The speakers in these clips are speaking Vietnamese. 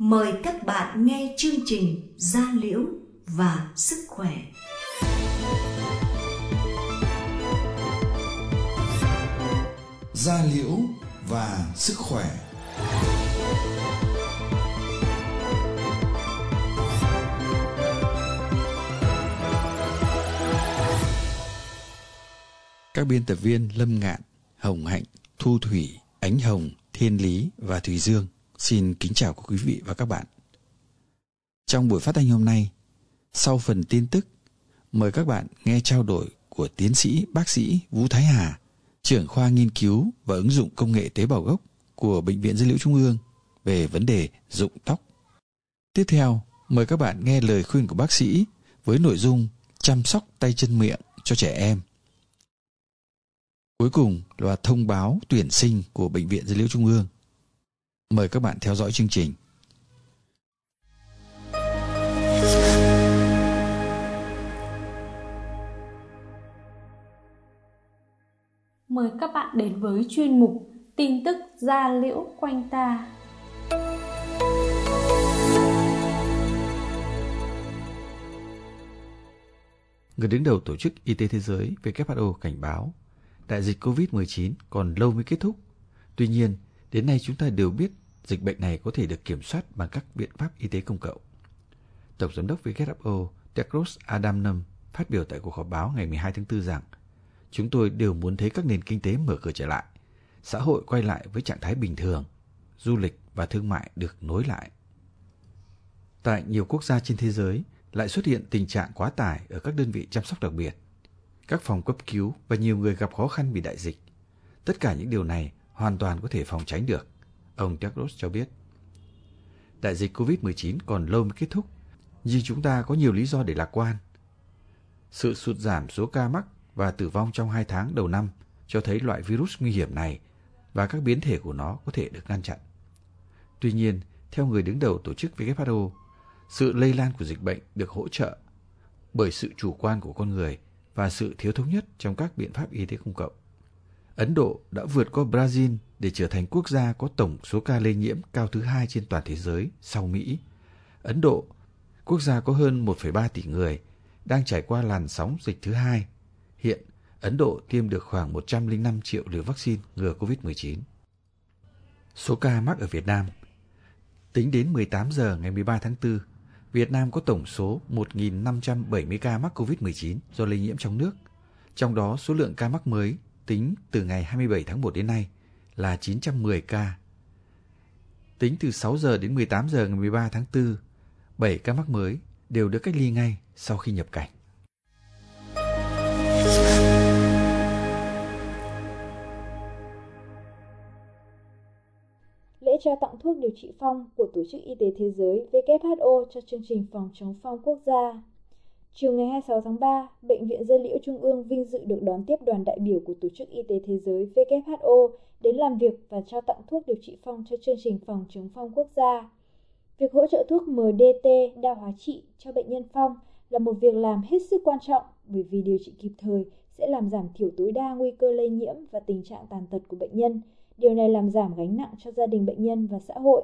mời các bạn nghe chương trình Gia Liễu và Sức Khỏe. Gia Liễu và Sức Khỏe Các biên tập viên Lâm Ngạn, Hồng Hạnh, Thu Thủy, Ánh Hồng, Thiên Lý và Thùy Dương xin kính chào quý vị và các bạn. Trong buổi phát thanh hôm nay, sau phần tin tức, mời các bạn nghe trao đổi của tiến sĩ bác sĩ Vũ Thái Hà, trưởng khoa nghiên cứu và ứng dụng công nghệ tế bào gốc của Bệnh viện Dữ liệu Trung ương về vấn đề rụng tóc. Tiếp theo, mời các bạn nghe lời khuyên của bác sĩ với nội dung chăm sóc tay chân miệng cho trẻ em. Cuối cùng là thông báo tuyển sinh của Bệnh viện Dữ liệu Trung ương. Mời các bạn theo dõi chương trình. Mời các bạn đến với chuyên mục tin tức gia liễu quanh ta. Người đứng đầu Tổ chức Y tế Thế giới WHO cảnh báo đại dịch COVID-19 còn lâu mới kết thúc. Tuy nhiên, đến nay chúng ta đều biết dịch bệnh này có thể được kiểm soát bằng các biện pháp y tế công cộng. Tổng giám đốc WHO Tedros Adhanom phát biểu tại cuộc họp báo ngày 12 tháng 4 rằng chúng tôi đều muốn thấy các nền kinh tế mở cửa trở lại, xã hội quay lại với trạng thái bình thường, du lịch và thương mại được nối lại. Tại nhiều quốc gia trên thế giới lại xuất hiện tình trạng quá tải ở các đơn vị chăm sóc đặc biệt, các phòng cấp cứu và nhiều người gặp khó khăn vì đại dịch. Tất cả những điều này hoàn toàn có thể phòng tránh được, ông Tedros cho biết. Đại dịch COVID-19 còn lâu mới kết thúc, nhưng chúng ta có nhiều lý do để lạc quan. Sự sụt giảm số ca mắc và tử vong trong hai tháng đầu năm cho thấy loại virus nguy hiểm này và các biến thể của nó có thể được ngăn chặn. Tuy nhiên, theo người đứng đầu tổ chức WHO, sự lây lan của dịch bệnh được hỗ trợ bởi sự chủ quan của con người và sự thiếu thống nhất trong các biện pháp y tế công cộng. Ấn Độ đã vượt qua Brazil để trở thành quốc gia có tổng số ca lây nhiễm cao thứ hai trên toàn thế giới sau Mỹ. Ấn Độ, quốc gia có hơn 1,3 tỷ người, đang trải qua làn sóng dịch thứ hai. Hiện, Ấn Độ tiêm được khoảng 105 triệu liều vaccine ngừa COVID-19. Số ca mắc ở Việt Nam Tính đến 18 giờ ngày 13 tháng 4, Việt Nam có tổng số 1.570 ca mắc COVID-19 do lây nhiễm trong nước. Trong đó, số lượng ca mắc mới tính từ ngày 27 tháng 1 đến nay là 910 ca. Tính từ 6 giờ đến 18 giờ ngày 13 tháng 4, 7 ca mắc mới đều được cách ly ngay sau khi nhập cảnh. Lễ trao tặng thuốc điều trị phong của Tổ chức Y tế Thế giới WHO cho chương trình phòng chống phong quốc gia Chiều ngày 26 tháng 3, Bệnh viện Gia Liễu Trung ương vinh dự được đón tiếp đoàn đại biểu của Tổ chức Y tế Thế giới WHO đến làm việc và trao tặng thuốc điều trị phong cho chương trình phòng chống phong quốc gia. Việc hỗ trợ thuốc MDT đa hóa trị cho bệnh nhân phong là một việc làm hết sức quan trọng bởi vì điều trị kịp thời sẽ làm giảm thiểu tối đa nguy cơ lây nhiễm và tình trạng tàn tật của bệnh nhân. Điều này làm giảm gánh nặng cho gia đình bệnh nhân và xã hội.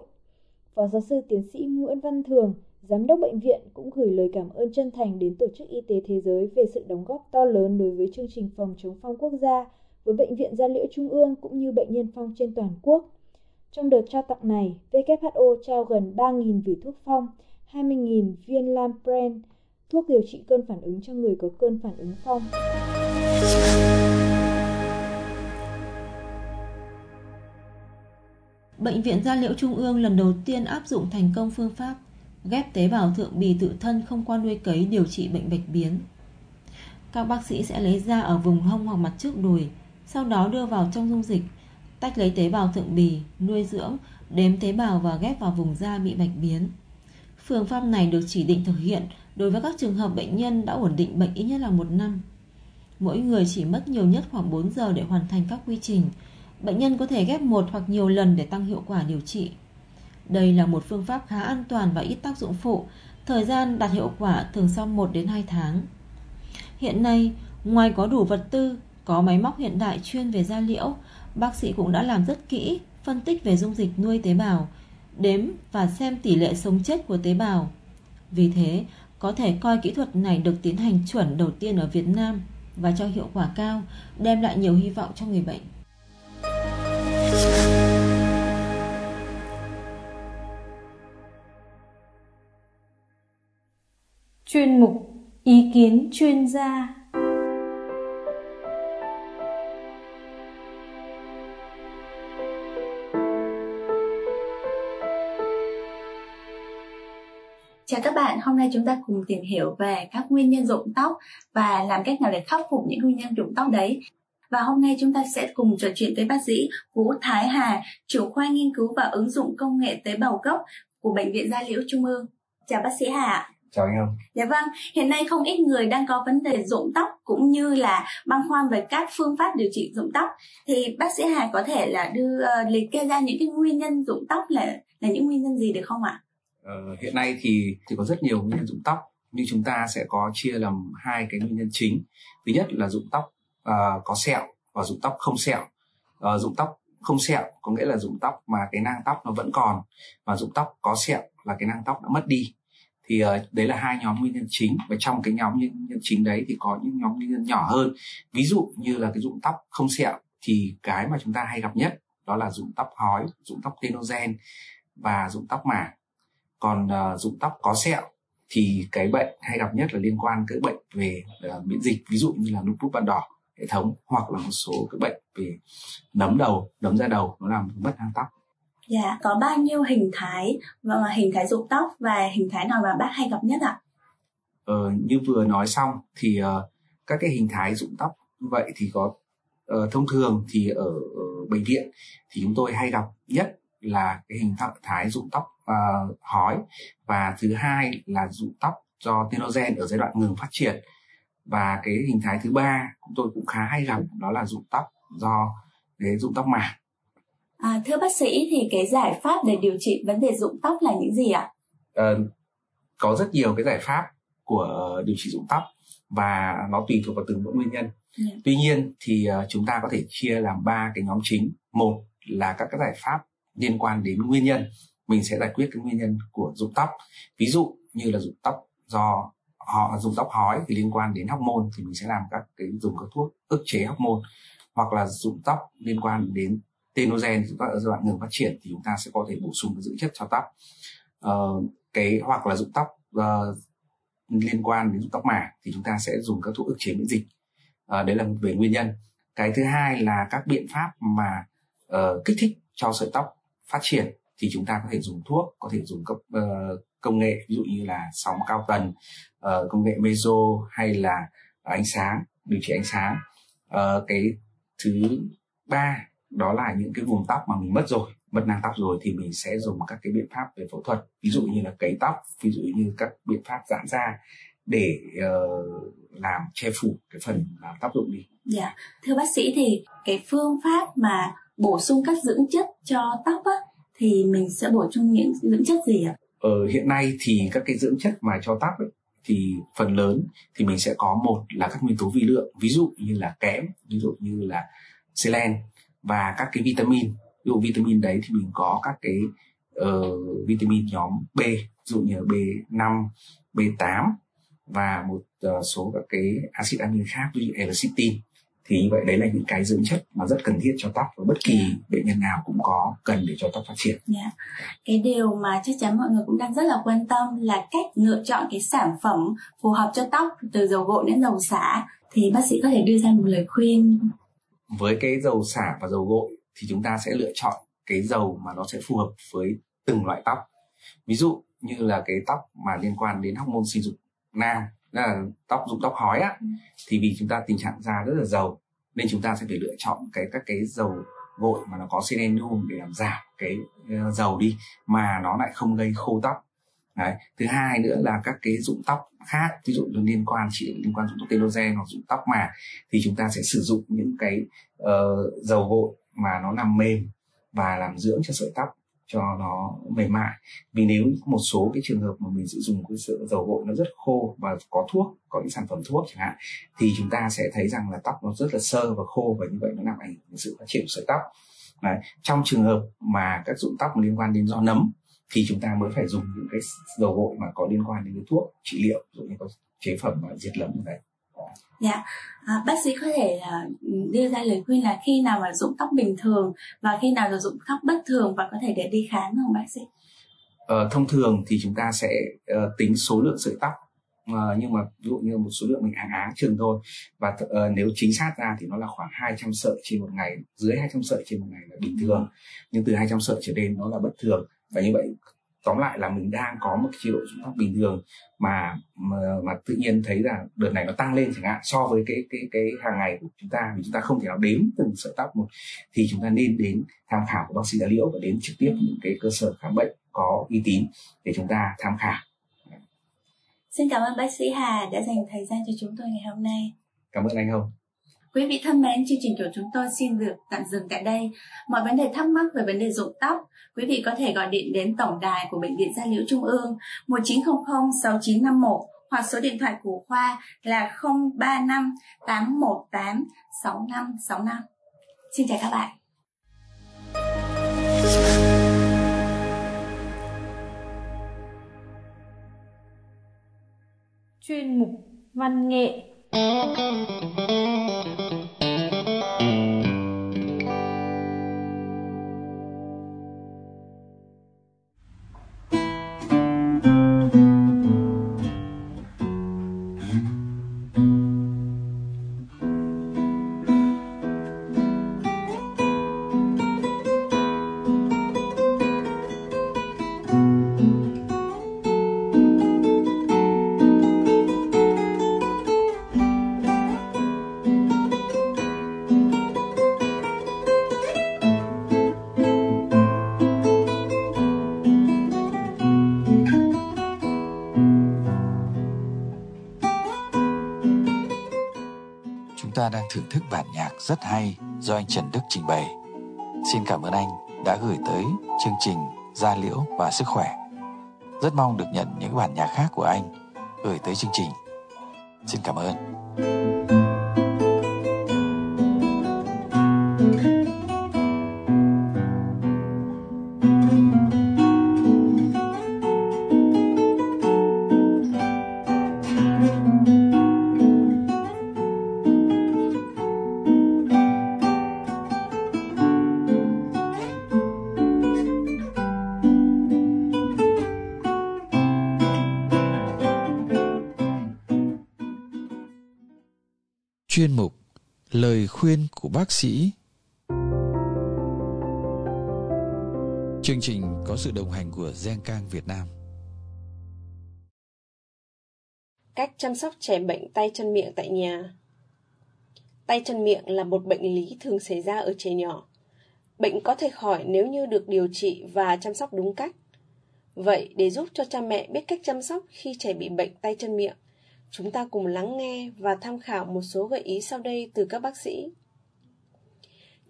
Phó giáo sư tiến sĩ Nguyễn Văn Thường, Giám đốc bệnh viện cũng gửi lời cảm ơn chân thành đến Tổ chức Y tế Thế giới về sự đóng góp to lớn đối với chương trình phòng chống phong quốc gia với Bệnh viện Gia Liễu Trung ương cũng như bệnh nhân phong trên toàn quốc. Trong đợt trao tặng này, WHO trao gần 3.000 vỉ thuốc phong, 20.000 viên Lampren, thuốc điều trị cơn phản ứng cho người có cơn phản ứng phong. Bệnh viện Gia Liễu Trung ương lần đầu tiên áp dụng thành công phương pháp ghép tế bào thượng bì tự thân không qua nuôi cấy điều trị bệnh bạch biến. Các bác sĩ sẽ lấy ra ở vùng hông hoặc mặt trước đùi, sau đó đưa vào trong dung dịch, tách lấy tế bào thượng bì, nuôi dưỡng, đếm tế bào và ghép vào vùng da bị bạch biến. Phương pháp này được chỉ định thực hiện đối với các trường hợp bệnh nhân đã ổn định bệnh ít nhất là một năm. Mỗi người chỉ mất nhiều nhất khoảng 4 giờ để hoàn thành các quy trình. Bệnh nhân có thể ghép một hoặc nhiều lần để tăng hiệu quả điều trị. Đây là một phương pháp khá an toàn và ít tác dụng phụ, thời gian đạt hiệu quả thường sau 1 đến 2 tháng. Hiện nay, ngoài có đủ vật tư, có máy móc hiện đại chuyên về da liễu, bác sĩ cũng đã làm rất kỹ phân tích về dung dịch nuôi tế bào, đếm và xem tỷ lệ sống chết của tế bào. Vì thế, có thể coi kỹ thuật này được tiến hành chuẩn đầu tiên ở Việt Nam và cho hiệu quả cao, đem lại nhiều hy vọng cho người bệnh. Chuyên mục Ý kiến chuyên gia Chào các bạn, hôm nay chúng ta cùng tìm hiểu về các nguyên nhân rụng tóc và làm cách nào để khắc phục những nguyên nhân rụng tóc đấy. Và hôm nay chúng ta sẽ cùng trò chuyện với bác sĩ Vũ Thái Hà, chủ khoa nghiên cứu và ứng dụng công nghệ tế bào gốc của Bệnh viện Gia Liễu Trung ương. Chào bác sĩ Hà. Chào anh Hồng. Dạ vâng, hiện nay không ít người đang có vấn đề rụng tóc cũng như là băn khoăn về các phương pháp điều trị rụng tóc. Thì bác sĩ Hà có thể là đưa uh, liệt kê ra những cái nguyên nhân rụng tóc là là những nguyên nhân gì được không ạ? Ờ, hiện nay thì thì có rất nhiều nguyên nhân rụng tóc nhưng chúng ta sẽ có chia làm hai cái nguyên nhân chính thứ nhất là rụng tóc uh, có sẹo và rụng tóc không sẹo uh, rụng tóc không sẹo có nghĩa là rụng tóc mà cái nang tóc nó vẫn còn và rụng tóc có sẹo là cái nang tóc đã mất đi thì uh, đấy là hai nhóm nguyên nhân chính. Và trong cái nhóm nguyên nhân chính đấy thì có những nhóm nguyên nhân nhỏ hơn. Ví dụ như là cái rụng tóc không sẹo thì cái mà chúng ta hay gặp nhất đó là rụng tóc hói rụng tóc tenogen và rụng tóc mảng còn uh, rụng tóc có sẹo thì cái bệnh hay gặp nhất là liên quan tới bệnh về uh, miễn dịch. Ví dụ như là lupus ban đỏ hệ thống hoặc là một số các bệnh về nấm đầu nấm da đầu nó làm mất hang tóc. Dạ, có bao nhiêu hình thái và hình thái rụng tóc và hình thái nào mà bác hay gặp nhất ạ? Ờ, như vừa nói xong thì uh, các cái hình thái rụng tóc vậy thì có uh, thông thường thì ở, ở bệnh viện thì chúng tôi hay gặp nhất là cái hình thái rụng tóc uh, hói và thứ hai là rụng tóc do tenogen ở giai đoạn ngừng phát triển và cái hình thái thứ ba chúng tôi cũng khá hay gặp đó là rụng tóc do cái rụng tóc mạc À, thưa bác sĩ thì cái giải pháp để điều trị vấn đề rụng tóc là những gì ạ? À, có rất nhiều cái giải pháp của điều trị rụng tóc và nó tùy thuộc vào từng mỗi nguyên nhân. Yeah. Dạ. Tuy nhiên thì uh, chúng ta có thể chia làm ba cái nhóm chính. Một là các cái giải pháp liên quan đến nguyên nhân mình sẽ giải quyết cái nguyên nhân của rụng tóc ví dụ như là rụng tóc do họ dùng tóc hói thì liên quan đến hormone thì mình sẽ làm các cái dùng các thuốc ức chế hormone hoặc là rụng tóc liên quan đến tenogen chúng ta ở giai đoạn ngừng phát triển thì chúng ta sẽ có thể bổ sung dưỡng chất cho tóc. Uh, cái hoặc là dụng tóc uh, liên quan đến dụng tóc mảng thì chúng ta sẽ dùng các thuốc ức chế miễn dịch. Uh, đấy là về nguyên nhân. Cái thứ hai là các biện pháp mà uh, kích thích cho sợi tóc phát triển thì chúng ta có thể dùng thuốc có thể dùng các uh, công nghệ ví dụ như là sóng cao tần uh, công nghệ meso hay là ánh sáng điều trị ánh sáng. Uh, cái thứ ba đó là những cái vùng tóc mà mình mất rồi mất năng tóc rồi thì mình sẽ dùng các cái biện pháp về phẫu thuật ví dụ như là cấy tóc ví dụ như các biện pháp giãn da để uh, làm che phủ cái phần làm tóc rụng đi. Dạ, yeah. thưa bác sĩ thì cái phương pháp mà bổ sung các dưỡng chất cho tóc á thì mình sẽ bổ sung những dưỡng chất gì ạ? Ờ, hiện nay thì các cái dưỡng chất mà cho tóc ấy, thì phần lớn thì mình sẽ có một là các nguyên tố vi lượng ví dụ như là kẽm ví dụ như là selen và các cái vitamin ví dụ vitamin đấy thì mình có các cái uh, vitamin nhóm B ví dụ như B5 B8 và một uh, số các cái axit amin khác ví dụ L-cysteine thì như vậy đấy là những cái dưỡng chất mà rất cần thiết cho tóc và bất kỳ yeah. Dạ. bệnh nhân nào cũng có cần để cho tóc phát triển. Yeah. Dạ. Cái điều mà chắc chắn mọi người cũng đang rất là quan tâm là cách lựa chọn cái sản phẩm phù hợp cho tóc từ dầu gội đến dầu xả thì bác sĩ có thể đưa ra một lời khuyên. Với cái dầu xả và dầu gội thì chúng ta sẽ lựa chọn cái dầu mà nó sẽ phù hợp với từng loại tóc. Ví dụ như là cái tóc mà liên quan đến hormone sinh dục nam là tóc dụng tóc hói á ừ. thì vì chúng ta tình trạng da rất là dầu nên chúng ta sẽ phải lựa chọn cái các cái dầu gội mà nó có selenium để làm giảm cái uh, dầu đi mà nó lại không gây khô tóc Đấy. thứ hai nữa là các cái dụng tóc khác ví dụ nó liên quan chỉ liên quan dụng tóc telogen hoặc dụng tóc mà thì chúng ta sẽ sử dụng những cái uh, dầu gội mà nó làm mềm và làm dưỡng cho sợi tóc cho nó mềm mại vì nếu một số cái trường hợp mà mình sử dụng cái sữa dầu gội nó rất khô và có thuốc có những sản phẩm thuốc chẳng hạn thì chúng ta sẽ thấy rằng là tóc nó rất là sơ và khô và như vậy nó làm ảnh hưởng sự phát triển của sợi tóc Đấy. trong trường hợp mà các dụng tóc liên quan đến do nấm thì chúng ta mới phải dùng những cái dầu gội mà có liên quan đến cái thuốc trị liệu rồi như có chế phẩm mà diệt lấm đấy Dạ, à, bác sĩ có thể uh, đưa ra lời khuyên là khi nào mà dụng tóc bình thường và khi nào là dụng tóc bất thường và có thể để đi khám không bác sĩ? Uh, thông thường thì chúng ta sẽ uh, tính số lượng sợi tóc uh, nhưng mà ví dụ như một số lượng mình áng áng chừng thôi. Và uh, nếu chính xác ra thì nó là khoảng 200 sợi trên một ngày dưới 200 sợi trên một ngày là bình thường. Nhưng từ 200 sợi trở lên nó là bất thường và như vậy tóm lại là mình đang có một chế độ rụng tóc bình thường mà, mà mà tự nhiên thấy là đợt này nó tăng lên chẳng hạn so với cái cái cái hàng ngày của chúng ta vì chúng ta không thể nào đếm từng sợi tóc một thì chúng ta nên đến tham khảo của bác sĩ da liễu và đến trực tiếp những cái cơ sở khám bệnh có uy tín để chúng ta tham khảo Xin cảm ơn bác sĩ Hà đã dành thời gian cho chúng tôi ngày hôm nay. Cảm ơn anh Hồng. Quý vị thân mến, chương trình của chúng tôi xin được tạm dừng tại đây. Mọi vấn đề thắc mắc về vấn đề rụng tóc, quý vị có thể gọi điện đến tổng đài của Bệnh viện Gia Liễu Trung ương 1900 6951 hoặc số điện thoại của khoa là 035 818 6565. Xin chào các bạn. chuyên mục văn nghệ thưởng thức bản nhạc rất hay do anh Trần Đức trình bày. Xin cảm ơn anh đã gửi tới chương trình Gia Liễu và Sức Khỏe. Rất mong được nhận những bản nhạc khác của anh gửi tới chương trình. Xin cảm ơn. Chuyên mục Lời khuyên của bác sĩ. Chương trình có sự đồng hành của Gencang Việt Nam. Cách chăm sóc trẻ bệnh tay chân miệng tại nhà. Tay chân miệng là một bệnh lý thường xảy ra ở trẻ nhỏ. Bệnh có thể khỏi nếu như được điều trị và chăm sóc đúng cách. Vậy, để giúp cho cha mẹ biết cách chăm sóc khi trẻ bị bệnh tay chân miệng, Chúng ta cùng lắng nghe và tham khảo một số gợi ý sau đây từ các bác sĩ.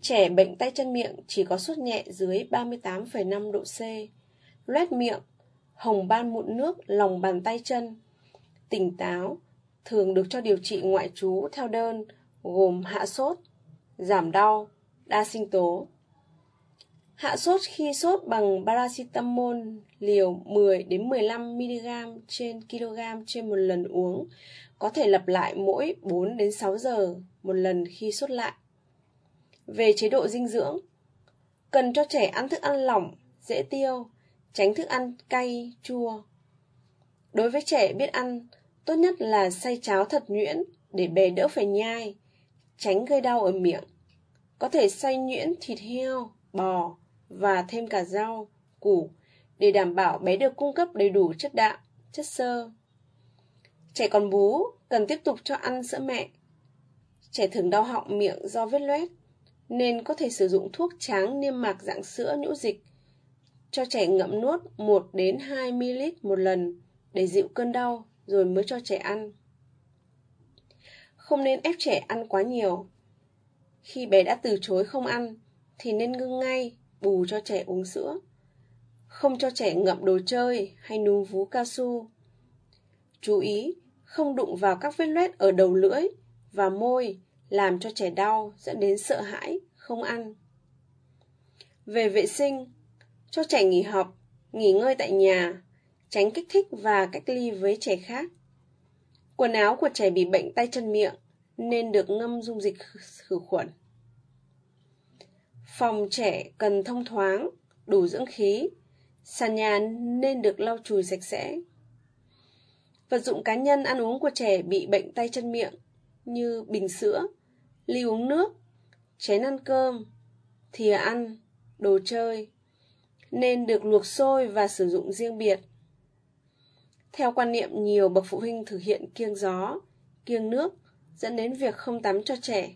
Trẻ bệnh tay chân miệng chỉ có sốt nhẹ dưới 38,5 độ C, loét miệng, hồng ban mụn nước lòng bàn tay chân, tỉnh táo, thường được cho điều trị ngoại trú theo đơn gồm hạ sốt, giảm đau, đa sinh tố. Hạ sốt khi sốt bằng paracetamol liều 10 đến 15 mg trên kg trên một lần uống, có thể lặp lại mỗi 4 đến 6 giờ một lần khi sốt lại. Về chế độ dinh dưỡng, cần cho trẻ ăn thức ăn lỏng, dễ tiêu, tránh thức ăn cay, chua. Đối với trẻ biết ăn, tốt nhất là xay cháo thật nhuyễn để bé đỡ phải nhai, tránh gây đau ở miệng. Có thể xay nhuyễn thịt heo, bò, và thêm cả rau, củ để đảm bảo bé được cung cấp đầy đủ chất đạm, chất xơ. Trẻ còn bú cần tiếp tục cho ăn sữa mẹ. Trẻ thường đau họng miệng do vết loét nên có thể sử dụng thuốc tráng niêm mạc dạng sữa nhũ dịch cho trẻ ngậm nuốt 1 đến 2 ml một lần để dịu cơn đau rồi mới cho trẻ ăn. Không nên ép trẻ ăn quá nhiều. Khi bé đã từ chối không ăn thì nên ngưng ngay bù cho trẻ uống sữa. Không cho trẻ ngậm đồ chơi hay núm vú cao su. Chú ý, không đụng vào các vết loét ở đầu lưỡi và môi làm cho trẻ đau dẫn đến sợ hãi, không ăn. Về vệ sinh, cho trẻ nghỉ học, nghỉ ngơi tại nhà, tránh kích thích và cách ly với trẻ khác. Quần áo của trẻ bị bệnh tay chân miệng nên được ngâm dung dịch khử khuẩn. Phòng trẻ cần thông thoáng, đủ dưỡng khí, sàn nhà nên được lau chùi sạch sẽ. Vật dụng cá nhân ăn uống của trẻ bị bệnh tay chân miệng như bình sữa, ly uống nước, chén ăn cơm, thìa ăn, đồ chơi nên được luộc sôi và sử dụng riêng biệt. Theo quan niệm nhiều bậc phụ huynh thực hiện kiêng gió, kiêng nước dẫn đến việc không tắm cho trẻ.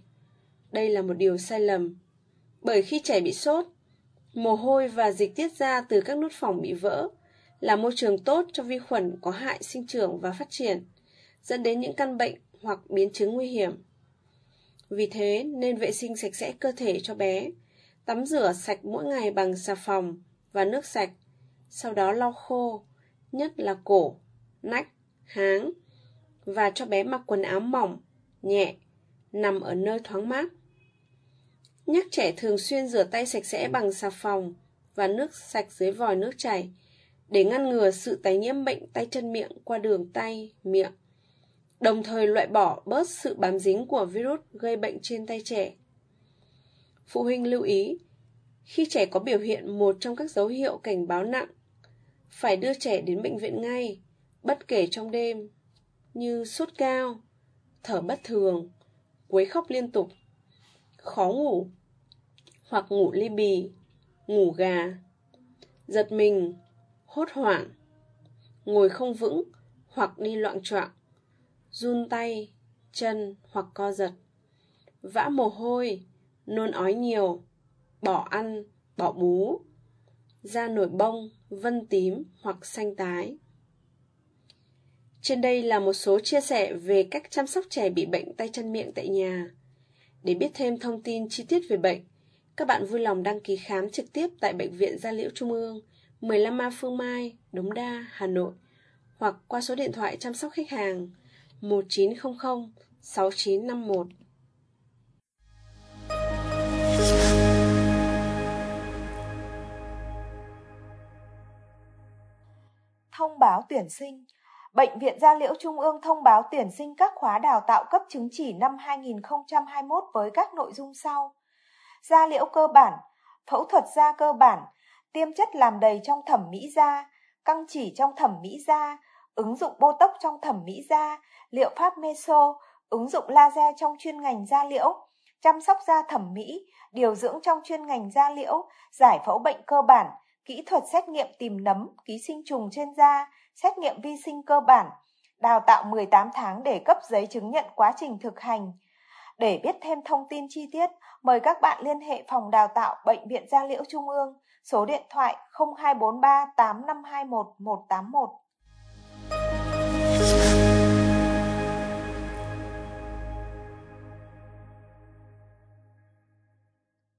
Đây là một điều sai lầm. Bởi khi trẻ bị sốt, mồ hôi và dịch tiết ra từ các nút phòng bị vỡ là môi trường tốt cho vi khuẩn có hại sinh trưởng và phát triển, dẫn đến những căn bệnh hoặc biến chứng nguy hiểm. Vì thế nên vệ sinh sạch sẽ cơ thể cho bé, tắm rửa sạch mỗi ngày bằng xà phòng và nước sạch, sau đó lau khô, nhất là cổ, nách, háng, và cho bé mặc quần áo mỏng, nhẹ, nằm ở nơi thoáng mát. Nhắc trẻ thường xuyên rửa tay sạch sẽ bằng xà phòng và nước sạch dưới vòi nước chảy để ngăn ngừa sự tái nhiễm bệnh tay chân miệng qua đường tay, miệng, đồng thời loại bỏ bớt sự bám dính của virus gây bệnh trên tay trẻ. Phụ huynh lưu ý, khi trẻ có biểu hiện một trong các dấu hiệu cảnh báo nặng, phải đưa trẻ đến bệnh viện ngay, bất kể trong đêm, như sốt cao, thở bất thường, quấy khóc liên tục, khó ngủ, hoặc ngủ ly bì, ngủ gà, giật mình, hốt hoảng, ngồi không vững hoặc đi loạn choạng, run tay, chân hoặc co giật, vã mồ hôi, nôn ói nhiều, bỏ ăn, bỏ bú, da nổi bông, vân tím hoặc xanh tái. Trên đây là một số chia sẻ về cách chăm sóc trẻ bị bệnh tay chân miệng tại nhà. Để biết thêm thông tin chi tiết về bệnh, các bạn vui lòng đăng ký khám trực tiếp tại Bệnh viện Gia Liễu Trung ương 15 Ma Phương Mai, Đống Đa, Hà Nội hoặc qua số điện thoại chăm sóc khách hàng 1900 6951. Thông báo tuyển sinh Bệnh viện Gia Liễu Trung ương thông báo tuyển sinh các khóa đào tạo cấp chứng chỉ năm 2021 với các nội dung sau. Da liễu cơ bản, phẫu thuật da cơ bản, tiêm chất làm đầy trong thẩm mỹ da, căng chỉ trong thẩm mỹ da, ứng dụng Botox trong thẩm mỹ da, liệu pháp meso, ứng dụng laser trong chuyên ngành da liễu, chăm sóc da thẩm mỹ, điều dưỡng trong chuyên ngành da liễu, giải phẫu bệnh cơ bản, kỹ thuật xét nghiệm tìm nấm, ký sinh trùng trên da, xét nghiệm vi sinh cơ bản, đào tạo 18 tháng để cấp giấy chứng nhận quá trình thực hành. Để biết thêm thông tin chi tiết, mời các bạn liên hệ phòng đào tạo Bệnh viện Gia Liễu Trung ương, số điện thoại 0243 8521 181.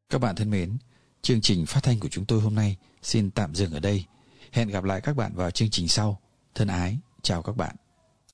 Các bạn thân mến, chương trình phát thanh của chúng tôi hôm nay xin tạm dừng ở đây. Hẹn gặp lại các bạn vào chương trình sau. Thân ái, chào các bạn.